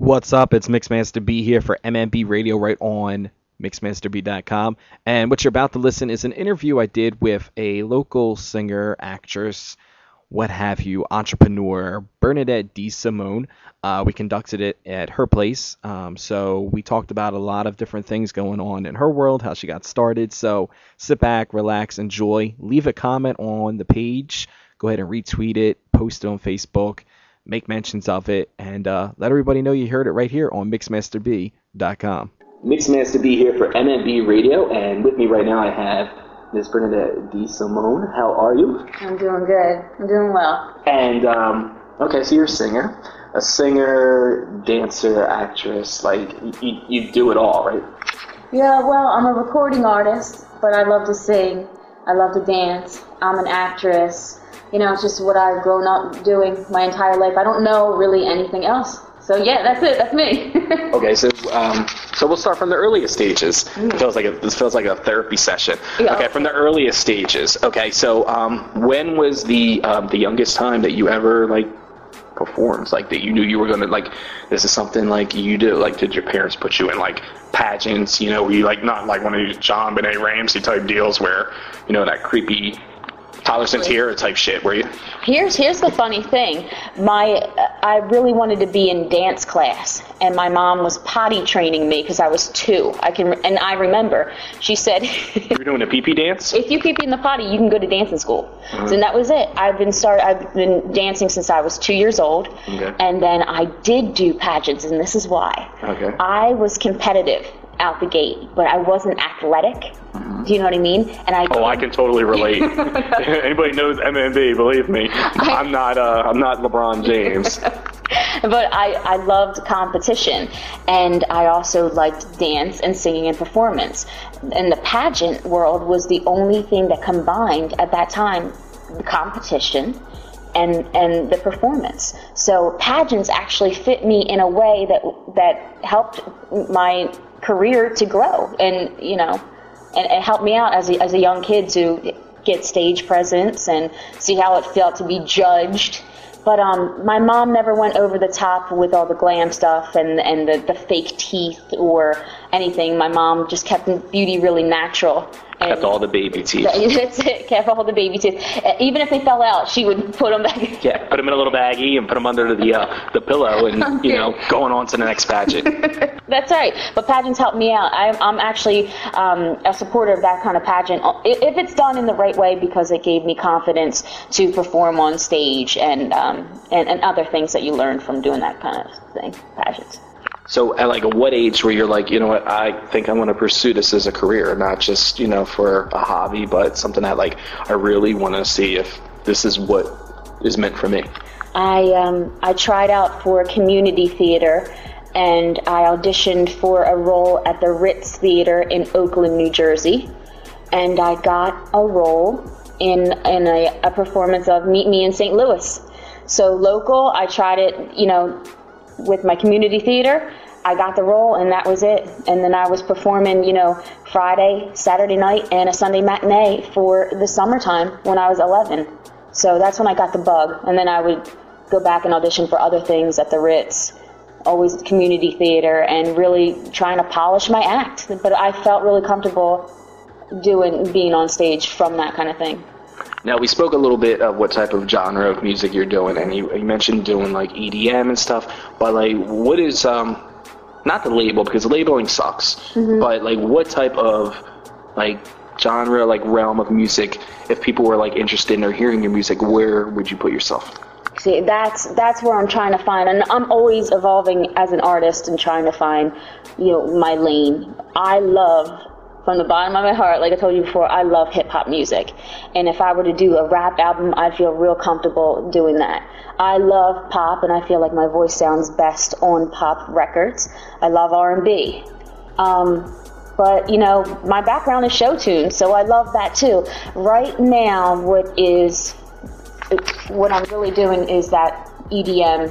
What's up? It's Mixmaster B here for MMB Radio right on mixmasterb.com. And what you're about to listen is an interview I did with a local singer, actress, what have you, entrepreneur, Bernadette DeSimone. Uh, we conducted it at her place. Um, so we talked about a lot of different things going on in her world, how she got started. So sit back, relax, enjoy. Leave a comment on the page. Go ahead and retweet it, post it on Facebook make mentions of it, and uh, let everybody know you heard it right here on MixmasterB.com. Mixmaster B here for MMB Radio, and with me right now I have Ms. Bernadette DeSimone. How are you? I'm doing good. I'm doing well. And, um, okay, so you're a singer. A singer, dancer, actress, like, you, you do it all, right? Yeah, well, I'm a recording artist, but I love to sing. I love to dance. I'm an actress you know, it's just what I've grown up doing my entire life. I don't know really anything else. So yeah, that's it. That's me. okay, so um, so we'll start from the earliest stages. Mm. It feels like a, this feels like a therapy session. Yeah. Okay, from the earliest stages. Okay, so um, when was the um, the youngest time that you ever like performed? Like that you knew you were gonna like this is something like you do. Like did your parents put you in like pageants? You know, were you like not like one of these JonBenét Ramsey type deals where you know that creepy Toddlers and Tiaras type shit, were you? Here's here's the funny thing. My I really wanted to be in dance class, and my mom was potty training me because I was two. I can and I remember she said, "You're doing a pee pee dance. If you pee pee in the potty, you can go to dancing school." Uh-huh. So that was it. I've been start. I've been dancing since I was two years old, okay. and then I did do pageants, and this is why. Okay. I was competitive out the gate, but I wasn't athletic. Mm-hmm. Do you know what I mean? And I oh, I can totally relate. Anybody knows MMB, believe me, I, am not uh, I'm not LeBron James. but I, I loved competition and I also liked dance and singing and performance. And the pageant world was the only thing that combined at that time the competition and and the performance. So pageants actually fit me in a way that that helped my career to grow and you know and it helped me out as a, as a young kid to get stage presence and see how it felt to be judged but um, my mom never went over the top with all the glam stuff and, and the, the fake teeth or anything. My mom just kept beauty really natural. And kept all the baby teeth. That's it. Kept all the baby teeth. Even if they fell out, she would put them back. Yeah, put them in a little baggie and put them under the uh, the pillow, and you know, going on to the next pageant. That's right. But pageants help me out. I'm, I'm actually um, a supporter of that kind of pageant if it's done in the right way because it gave me confidence to perform on stage and um, and, and other things that you learn from doing that kind of thing, pageants. So at like what age where you're like, you know what, I think I'm going to pursue this as a career, not just, you know, for a hobby, but something that like I really want to see if this is what is meant for me. I um, I tried out for community theater and I auditioned for a role at the Ritz Theater in Oakland, New Jersey. And I got a role in in a, a performance of Meet Me in St. Louis. So local, I tried it, you know, with my community theater. I got the role and that was it. And then I was performing, you know, Friday, Saturday night, and a Sunday matinee for the summertime when I was 11. So that's when I got the bug. And then I would go back and audition for other things at the Ritz, always community theater, and really trying to polish my act. But I felt really comfortable doing being on stage from that kind of thing. Now we spoke a little bit of what type of genre of music you're doing, and you, you mentioned doing like EDM and stuff. But like, what is um, not the label because labeling sucks, mm-hmm. but like, what type of like genre, like realm of music? If people were like interested in or hearing your music, where would you put yourself? See, that's that's where I'm trying to find, and I'm always evolving as an artist and trying to find, you know, my lane. I love from the bottom of my heart, like I told you before, I love hip hop music. And if I were to do a rap album, I'd feel real comfortable doing that. I love pop, and I feel like my voice sounds best on pop records. I love R&B. Um, but you know, my background is show tunes, so I love that too. Right now, what is what I'm really doing is that EDM,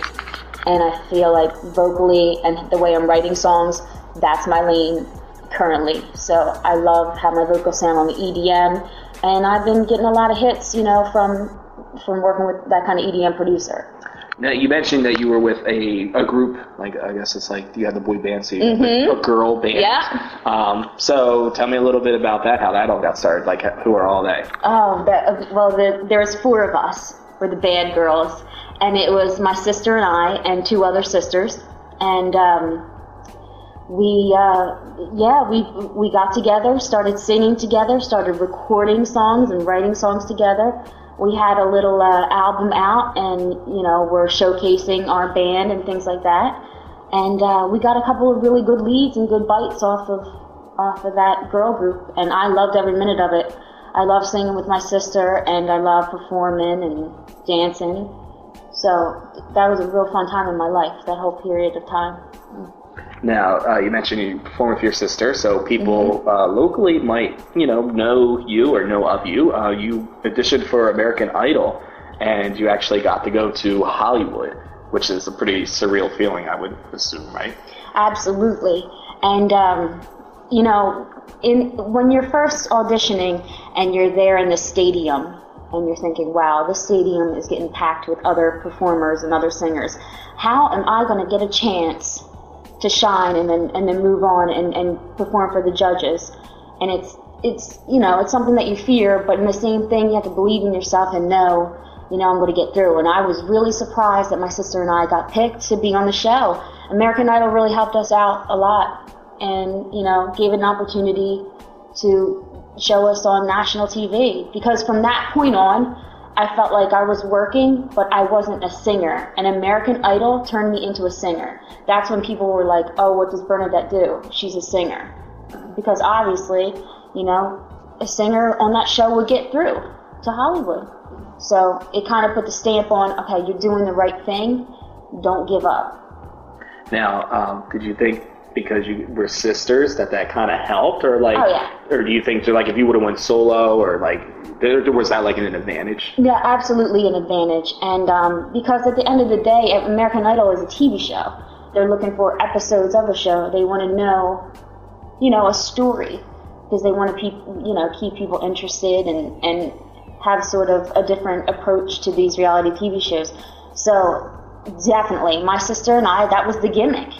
and I feel like vocally and the way I'm writing songs, that's my lane currently. So I love how my vocals sound on the EDM, and I've been getting a lot of hits, you know, from from working with that kind of EDM producer. Now you mentioned that you were with a, a group, like I guess it's like you had the boy band, so you mm-hmm. a girl band. Yeah. Um, so tell me a little bit about that, how that all got started. Like, who are all they? Oh, that, well, the, there was four of us. We're the band girls, and it was my sister and I and two other sisters, and um, we, uh, yeah, we we got together, started singing together, started recording songs and writing songs together. We had a little uh, album out and you know we're showcasing our band and things like that. And uh, we got a couple of really good leads and good bites off of off of that girl group. And i loved every minute of it. I love singing with my sister and i love performing and dancing. So that was a real fun time in my life that whole period of time now, uh, you mentioned you perform with your sister, so people mm-hmm. uh, locally might, you know, know you or know of you. Uh, you auditioned for American Idol, and you actually got to go to Hollywood, which is a pretty surreal feeling, I would assume, right? Absolutely. And, um, you know, in when you're first auditioning and you're there in the stadium, and you're thinking, wow, this stadium is getting packed with other performers and other singers. How am I going to get a chance to shine and then and then move on and, and perform for the judges. And it's it's you know it's something that you fear, but in the same thing you have to believe in yourself and know you know I'm going to get through. And I was really surprised that my sister and I got picked to be on the show. American Idol really helped us out a lot, and you know gave an opportunity to show us on national TV because from that point on I felt like I was working, but I wasn't a singer. And American Idol turned me into a singer. That's when people were like, oh, what does Bernadette do? She's a singer. Because obviously, you know, a singer on that show would get through to Hollywood. So it kind of put the stamp on, okay, you're doing the right thing. Don't give up. Now, um, did you think because you were sisters that that kind of helped, or like, oh, yeah. or do you think like if you would have went solo, or like, there, was that like an advantage? Yeah, absolutely an advantage, and um, because at the end of the day, American Idol is a TV show. They're looking for episodes of a show. They want to know, you know, a story because they want to keep, you know, keep people interested and and have sort of a different approach to these reality TV shows. So definitely, my sister and I, that was the gimmick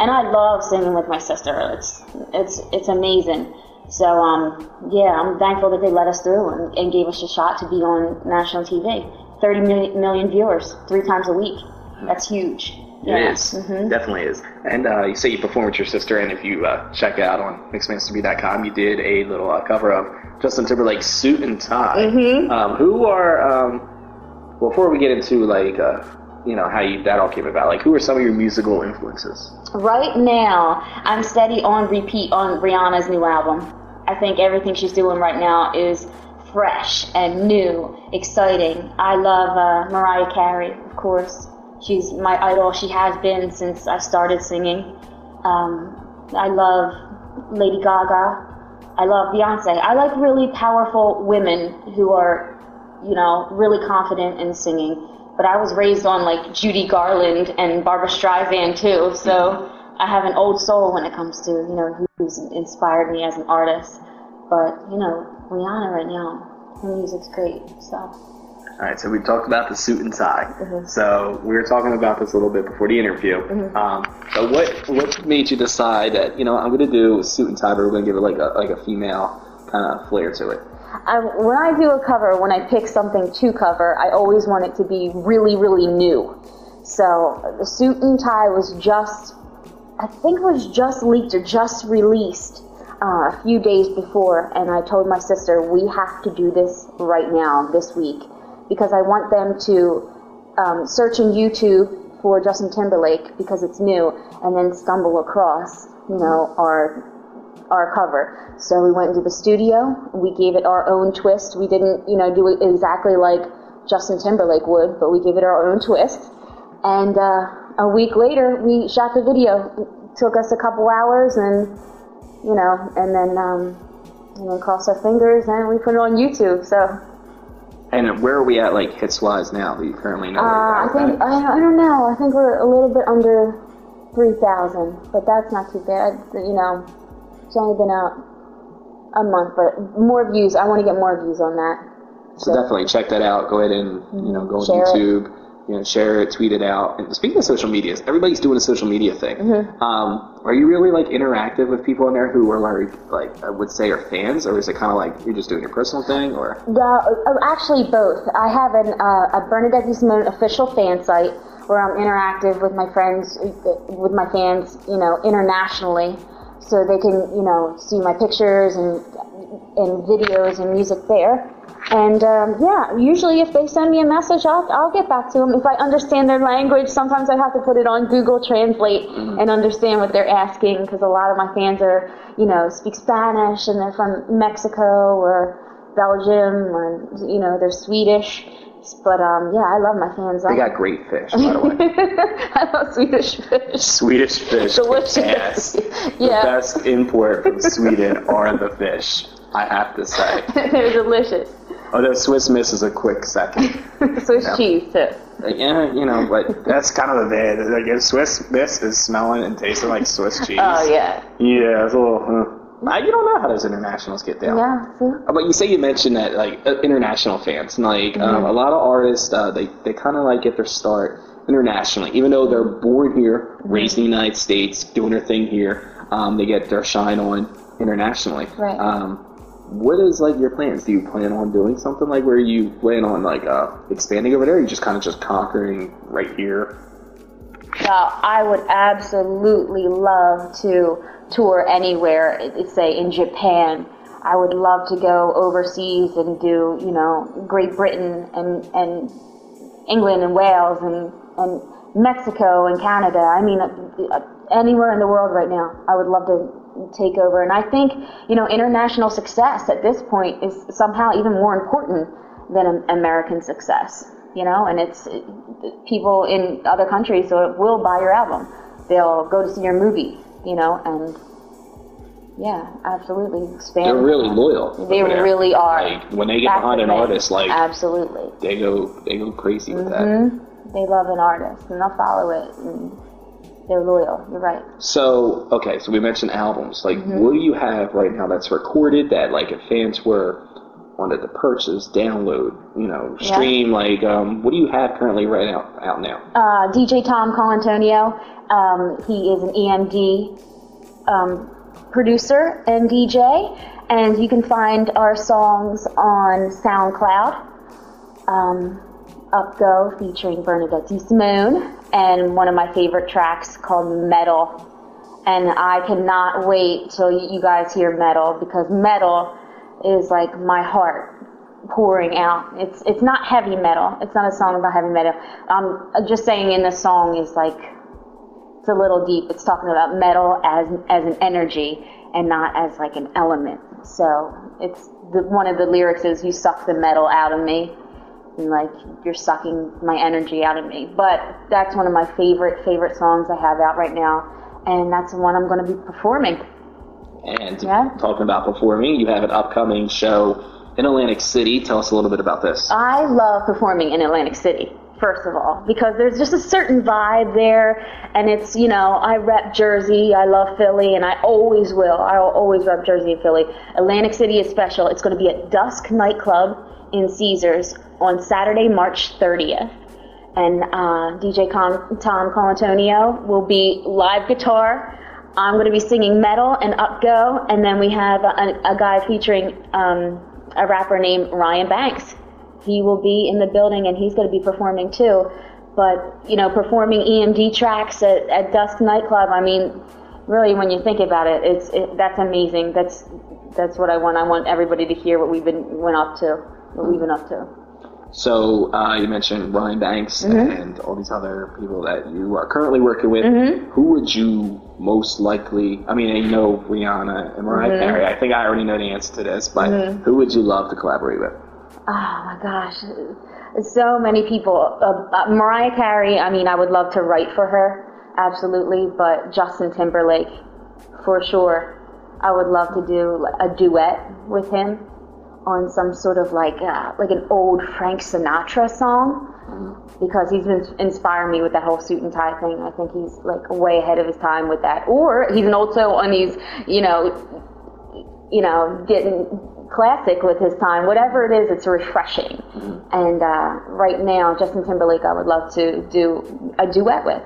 and I love singing with my sister. It's it's it's amazing. So um, yeah, I'm thankful that they let us through and, and gave us a shot to be on national TV. 30 million, million viewers, three times a week. That's huge. It yeah. is. Mm-hmm. Definitely is. And uh, you say you perform with your sister, and if you uh, check out on mixmasterb.com, you did a little uh, cover of Justin Timberlake's Suit and Tie. Mm-hmm. Um, who are, um, before we get into like uh, you know how you that all came about? Like who are some of your musical influences? Right now i'm steady on repeat on rihanna's new album. I think everything she's doing right now is fresh and new exciting. I love uh, mariah carey of course. She's my idol. She has been since i started singing. Um, i love lady gaga. I love beyonce. I like really powerful women who are you know really confident in singing but I was raised on like Judy Garland and Barbra Streisand too, so I have an old soul when it comes to you know who's inspired me as an artist. But you know Rihanna right now, her music's great. So. All right, so we talked about the suit and tie. Mm-hmm. So we were talking about this a little bit before the interview. Mm-hmm. Um, so what what made you decide that you know I'm going to do a suit and tie, but we're going to give it like a like a female kind of flair to it? I, when I do a cover, when I pick something to cover, I always want it to be really, really new. So the suit and tie was just, I think it was just leaked or just released uh, a few days before, and I told my sister we have to do this right now, this week, because I want them to um, search in YouTube for Justin Timberlake because it's new, and then stumble across, you know, our our cover. So we went into the studio. We gave it our own twist. We didn't, you know, do it exactly like Justin Timberlake would, but we gave it our own twist. And uh, a week later, we shot the video. It took us a couple hours, and you know, and then um, and then crossed our fingers, and we put it on YouTube. So. And where are we at, like hits wise now? Do you currently know? Uh, I think I, I don't know. I think we're a little bit under three thousand, but that's not too bad. You know, it's only been out a month, but more views. I want to get more views on that. So, so definitely check that out. Go ahead and you know go on YouTube. you know, share it, tweet it out. And speaking of social media, everybody's doing a social media thing. Mm-hmm. Um, are you really like interactive with people in there who are like, like I would say, are fans, or is it kind of like you're just doing your personal thing, or? Uh, actually, both. I have an, uh, a Bernadette Simone official fan site where I'm interactive with my friends, with my fans, you know, internationally, so they can, you know, see my pictures and and videos and music there. And um, yeah, usually if they send me a message, I'll, I'll get back to them. If I understand their language, sometimes I have to put it on Google Translate mm-hmm. and understand what they're asking because a lot of my fans are, you know, speak Spanish and they're from Mexico or Belgium or, you know, they're Swedish. But um, yeah, I love my fans. They got great fish, by the way. I love Swedish fish. Swedish fish. Delicious. Yes. yeah. The best import from Sweden are the fish. I have to say. They're delicious. Although Swiss Miss is a quick second. Swiss you know? cheese too. Yeah, you know, but that's kind of the bad. Like if Swiss Miss is smelling and tasting like Swiss cheese. Oh yeah. Yeah, it's a little. You don't know how those internationals get down. Yeah. See? Uh, but you say you mentioned that like uh, international fans, like um, mm-hmm. um, a lot of artists, uh, they they kind of like get their start internationally, even though they're born here, raised in the United States, doing their thing here. Um, they get their shine on internationally. Right. Um, what is like your plans? Do you plan on doing something like where you plan on like uh, expanding over there? Or you just kind of just conquering right here? Now, I would absolutely love to tour anywhere. Eh, say in Japan, I would love to go overseas and do you know Great Britain and and England and Wales and and Mexico and Canada. I mean, uh, uh, anywhere in the world right now, I would love to take over. And I think, you know, international success at this point is somehow even more important than American success, you know, and it's it, people in other countries so will buy your album. They'll go to see your movie, you know, and yeah, absolutely expand. They're really loyal. They really are. Like when they get behind an artist, like absolutely, they go they go crazy with mm-hmm. that. They love an artist and they'll follow it. And, they're loyal. You're right. So okay, so we mentioned albums. Like, mm-hmm. what do you have right now that's recorded that like if fans were wanted to purchase, download, you know, stream? Yeah. Like, um, what do you have currently right out out now? Uh, DJ Tom Colantonio. Um, he is an EMD um, producer and DJ, and you can find our songs on SoundCloud. Um, Up Go featuring Bernadette Simone and one of my favorite tracks called Metal. And I cannot wait till you guys hear Metal because Metal is like my heart pouring out. It's it's not heavy metal. It's not a song about heavy metal. Um, just saying in the song is like it's a little deep. It's talking about metal as as an energy and not as like an element. So it's the, one of the lyrics is you suck the metal out of me and like you're sucking my energy out of me. But that's one of my favorite favorite songs I have out right now, and that's the one I'm going to be performing. And yeah. talking about performing, you have an upcoming show in Atlantic City. Tell us a little bit about this. I love performing in Atlantic City. First of all, because there's just a certain vibe there, and it's you know I rep Jersey, I love Philly, and I always will. I'll always rep Jersey and Philly. Atlantic City is special. It's going to be at Dusk Nightclub in Caesars on Saturday, March 30th. And uh, DJ Com- Tom Colantonio will be live guitar. I'm going to be singing metal and up go. And then we have a, a guy featuring um, a rapper named Ryan Banks. He will be in the building and he's going to be performing too. But, you know, performing EMD tracks at, at Dusk Nightclub, I mean, really, when you think about it, it's it, that's amazing. That's that's what I want. I want everybody to hear what we've been went up to, what we've been up to. So uh, you mentioned Ryan Banks mm-hmm. and all these other people that you are currently working with. Mm-hmm. Who would you most likely? I mean, you know Rihanna and Mariah mm-hmm. Carey. I think I already know the answer to this, but mm-hmm. who would you love to collaborate with? Oh my gosh, so many people. Uh, uh, Mariah Carey. I mean, I would love to write for her, absolutely. But Justin Timberlake, for sure. I would love to do a duet with him on some sort of like uh, like an old Frank Sinatra song because he's been inspiring me with that whole suit and tie thing. I think he's like way ahead of his time with that. Or he's an also on these, you know, you know, getting classic with his time. Whatever it is, it's refreshing. Mm-hmm. And uh, right now, Justin Timberlake, I would love to do a duet with.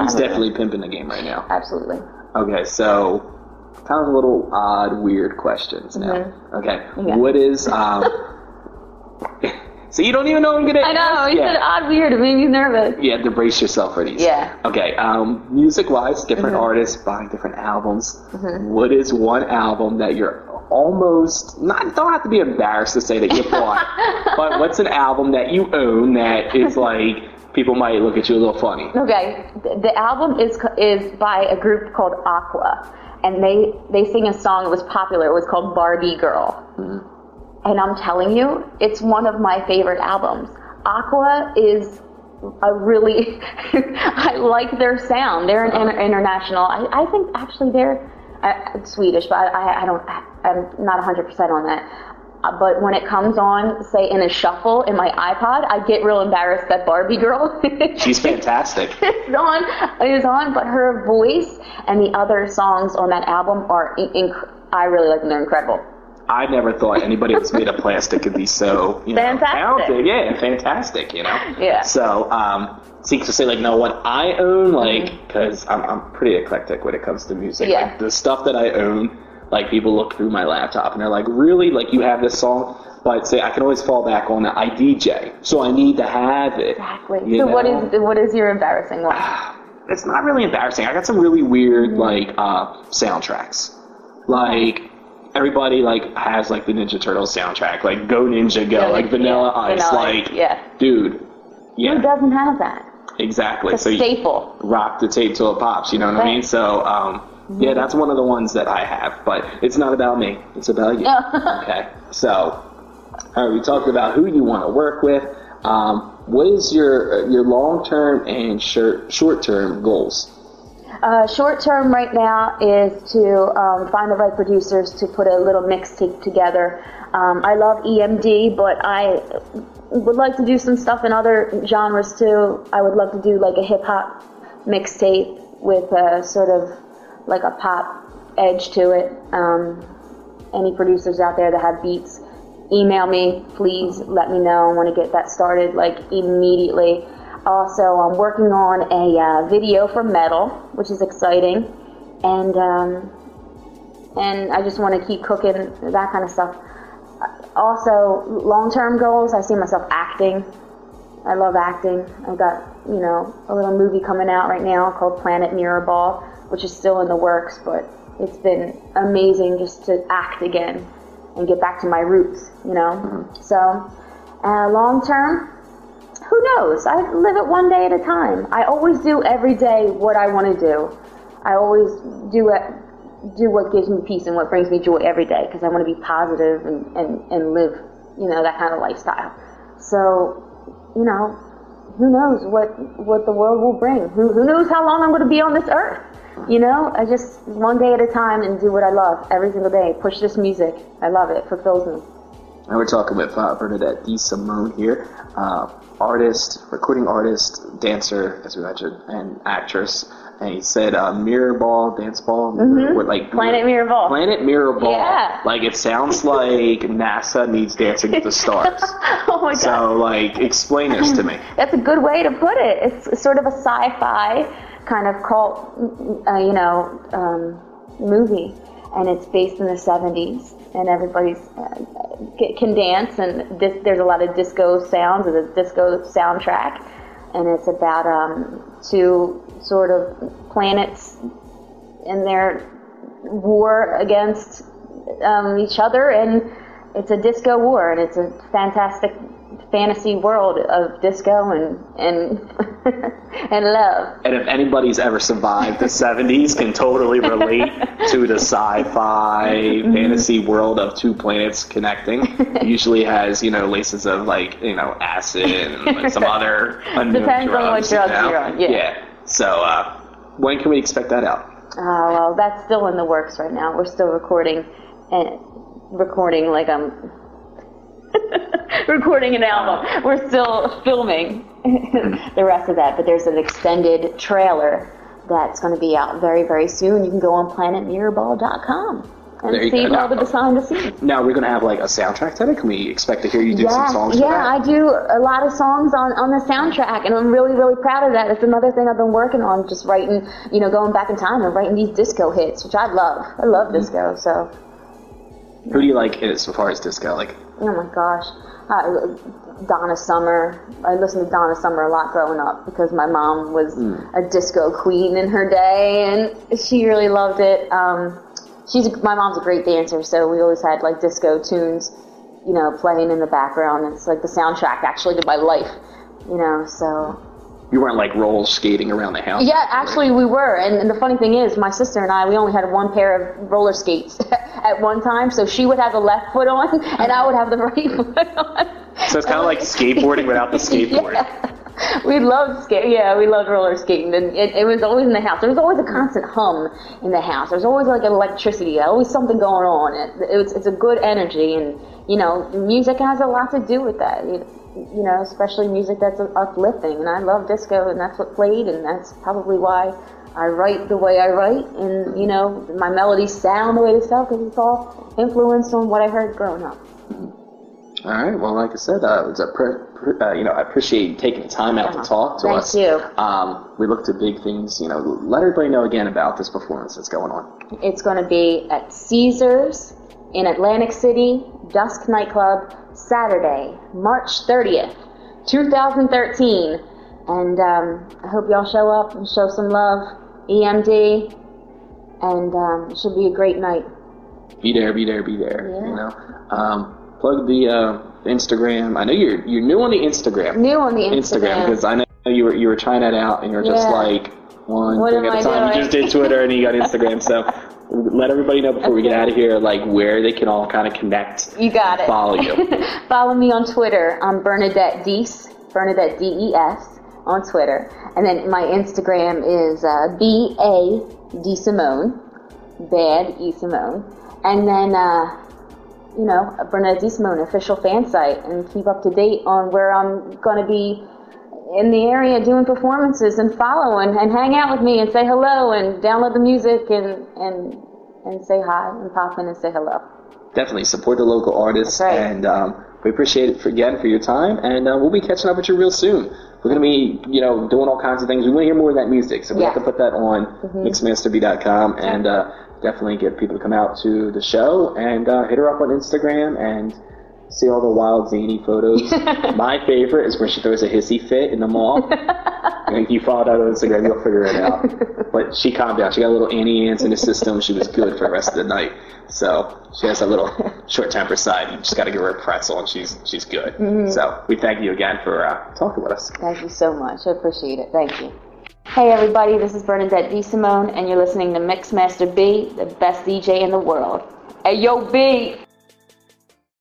He's definitely pimping the game right now. Absolutely. Okay, so kind of a little odd, weird questions now. Mm-hmm. Okay, what is um? so you don't even know I'm gonna. I know. You said odd, weird. It made me nervous. You had to brace yourself for these. Yeah. Okay. Um, music-wise, different mm-hmm. artists buying different albums. Mm-hmm. What is one album that you're almost not don't have to be embarrassed to say that you bought, but what's an album that you own that is like people might look at you a little funny. Okay, the album is is by a group called Aqua, and they they sing a song that was popular. It was called Barbie Girl, mm-hmm. and I'm telling you, it's one of my favorite albums. Aqua is a really I like their sound. They're an inter- international. I, I think actually they're uh, Swedish, but I, I don't. I'm not 100% on that. Uh, but when it comes on, say in a shuffle in my iPod, I get real embarrassed that Barbie girl. She's fantastic. is on, is on, but her voice and the other songs on that album are, inc- I really like them. They're incredible. I never thought anybody that's made of plastic could be so you know, fantastic. talented. Yeah, fantastic. You know. Yeah. So, um, seek to say like, no, what I own, like, because mm-hmm. I'm I'm pretty eclectic when it comes to music. Yeah. Like the stuff that I own like people look through my laptop and they're like, really? Like you have this song? But say I can always fall back on the I DJ, so I need to have it. Exactly. So know? what is what is your embarrassing one? It's not really embarrassing. I got some really weird mm-hmm. like uh, soundtracks. Like everybody like has like the Ninja Turtles soundtrack, like Go Ninja Go, like Vanilla yeah. Ice, Vanilla like yeah. dude. Yeah. Who doesn't have that? Exactly. It's so staple. rock the tape till it pops. You know what right. I mean? So um, yeah, that's one of the ones that I have, but it's not about me. It's about you. okay. So, all right, we talked about who you want to work with. Um, what is your your long term and short short term goals? Uh, short term right now is to um, find the right producers to put a little mixtape together. Um, I love EMD, but I would like to do some stuff in other genres too. I would love to do like a hip hop mixtape with a sort of like a pop edge to it. Um, any producers out there that have beats, email me, please let me know. I want to get that started like immediately. Also, I'm working on a uh, video for metal, which is exciting, and um, and I just want to keep cooking that kind of stuff. Also, long-term goals. I see myself acting. I love acting. I've got you know a little movie coming out right now called Planet Mirrorball which is still in the works, but it's been amazing just to act again and get back to my roots, you know? Mm-hmm. So, uh, long term, who knows? I live it one day at a time. I always do every day what I want to do. I always do it, do what gives me peace and what brings me joy every day because I want to be positive and, and, and live, you know, that kind of lifestyle. So, you know, who knows what, what the world will bring? Who, who knows how long I'm going to be on this earth? You know, I just one day at a time and do what I love every single day. Push this music. I love it. Fulfills me. And we're talking with uh, Bernadette DeSimone here, uh, artist, recording artist, dancer, as we mentioned, and actress. And he said uh, mirror ball, dance ball, mm-hmm. like planet mirror ball. Planet mirror ball. Yeah. Like it sounds like NASA needs Dancing with the Stars. oh my god. So like, explain this to me. That's a good way to put it. It's sort of a sci-fi kind of cult, uh, you know, um, movie, and it's based in the 70s, and everybody's uh, can dance, and this, there's a lot of disco sounds, and a disco soundtrack, and it's about um, two sort of planets in their war against um, each other, and it's a disco war, and it's a fantastic fantasy world of disco and and and love. And if anybody's ever survived the 70s, can totally relate to the sci-fi mm-hmm. fantasy world of two planets connecting. usually has you know laces of like you know acid and like some other unknown Depends drugs, on what drugs you know? you're on. Yeah. yeah. So uh, when can we expect that out? Oh well, that's still in the works right now. We're still recording and recording like I'm recording an album. We're still filming the rest of that, but there's an extended trailer that's going to be out very, very soon. You can go on planetmirrorball.com. and see all the behind the scenes. Now we're gonna have like a soundtrack to it. Can we expect to hear you do yeah, some songs? Yeah, I do a lot of songs on on the soundtrack, and I'm really really proud of that. It's another thing I've been working on, just writing, you know, going back in time and writing these disco hits, which I love. I love mm-hmm. disco. So. Who do you like as far as disco? Like. Oh my gosh. Uh, Donna Summer. I listened to Donna Summer a lot growing up because my mom was mm. a disco queen in her day, and she really loved it. Um, she's a, my mom's a great dancer, so we always had like disco tunes, you know, playing in the background. It's like the soundtrack actually to my life, you know. So you weren't like roller skating around the house. Yeah, actually we were. And, and, the funny thing is, my sister and I, we only had one pair of roller skates at one time. So she would have the left foot on, and I would have the right foot on. So it's kind of like skateboarding without the skateboard. yeah. We loved skate. Yeah, we loved roller skating, and it, it, was always in the house. There was always a constant hum in the house. There was always like electricity, always something going on. It, it was, it's a good energy, and you know, music has a lot to do with that. You, you know, especially music that's uplifting. And I love disco, and that's what played, and that's probably why I write the way I write, and you know, my melodies sound the way they sound because it's all influenced on what I heard growing up. All right. Well, like I said, uh, it's a pre- pre- uh, you know I appreciate you taking the time out yeah. to talk to Thank us. Thank you. Um, we look to big things. You know, let everybody know again about this performance that's going on. It's going to be at Caesars in Atlantic City, Dusk Nightclub, Saturday, March 30th, 2013. And um, I hope y'all show up and show some love. EMD, and um, it should be a great night. Be there, be there, be there. Yeah. You know. Um, plug the uh, Instagram. I know you're you're new on the Instagram. New on the Instagram because I know you were you were trying that out and you're yeah. just like one what thing at a time. Doing? You just did Twitter and you got Instagram. so let everybody know before we get out of here, like where they can all kind of connect. You got it. Follow you. follow me on Twitter. I'm Bernadette Dees, Bernadette D E S on Twitter, and then my Instagram is uh, B A D Simone, Bad E Simone, and then. Uh, you know, Bernadette Simone official fan site and keep up to date on where I'm going to be in the area doing performances and follow and, and hang out with me and say hello and download the music and, and, and say hi and pop in and say hello. Definitely support the local artists right. and um, we appreciate it for, again for your time and uh, we'll be catching up with you real soon. We're going to be, you know, doing all kinds of things. We want to hear more of that music, so we have to put that on mm-hmm. mixmasterb.com and uh, definitely get people to come out to the show and uh, hit her up on Instagram and see all the wild zany photos. My favorite is when she throws a hissy fit in the mall. and you follow that on Instagram, you'll figure it out. But she calmed down. She got a little Annie ants in the system. She was good for the rest of the night. So she has a little short temper side. You just got to give her a pretzel, and she's she's good. Mm-hmm. So we thank you again for uh, talking with us. Thank you so much. I appreciate it. Thank you. Hey everybody, this is Bernadette D. Simone, and you're listening to Mixmaster B, the best DJ in the world. Hey yo, B!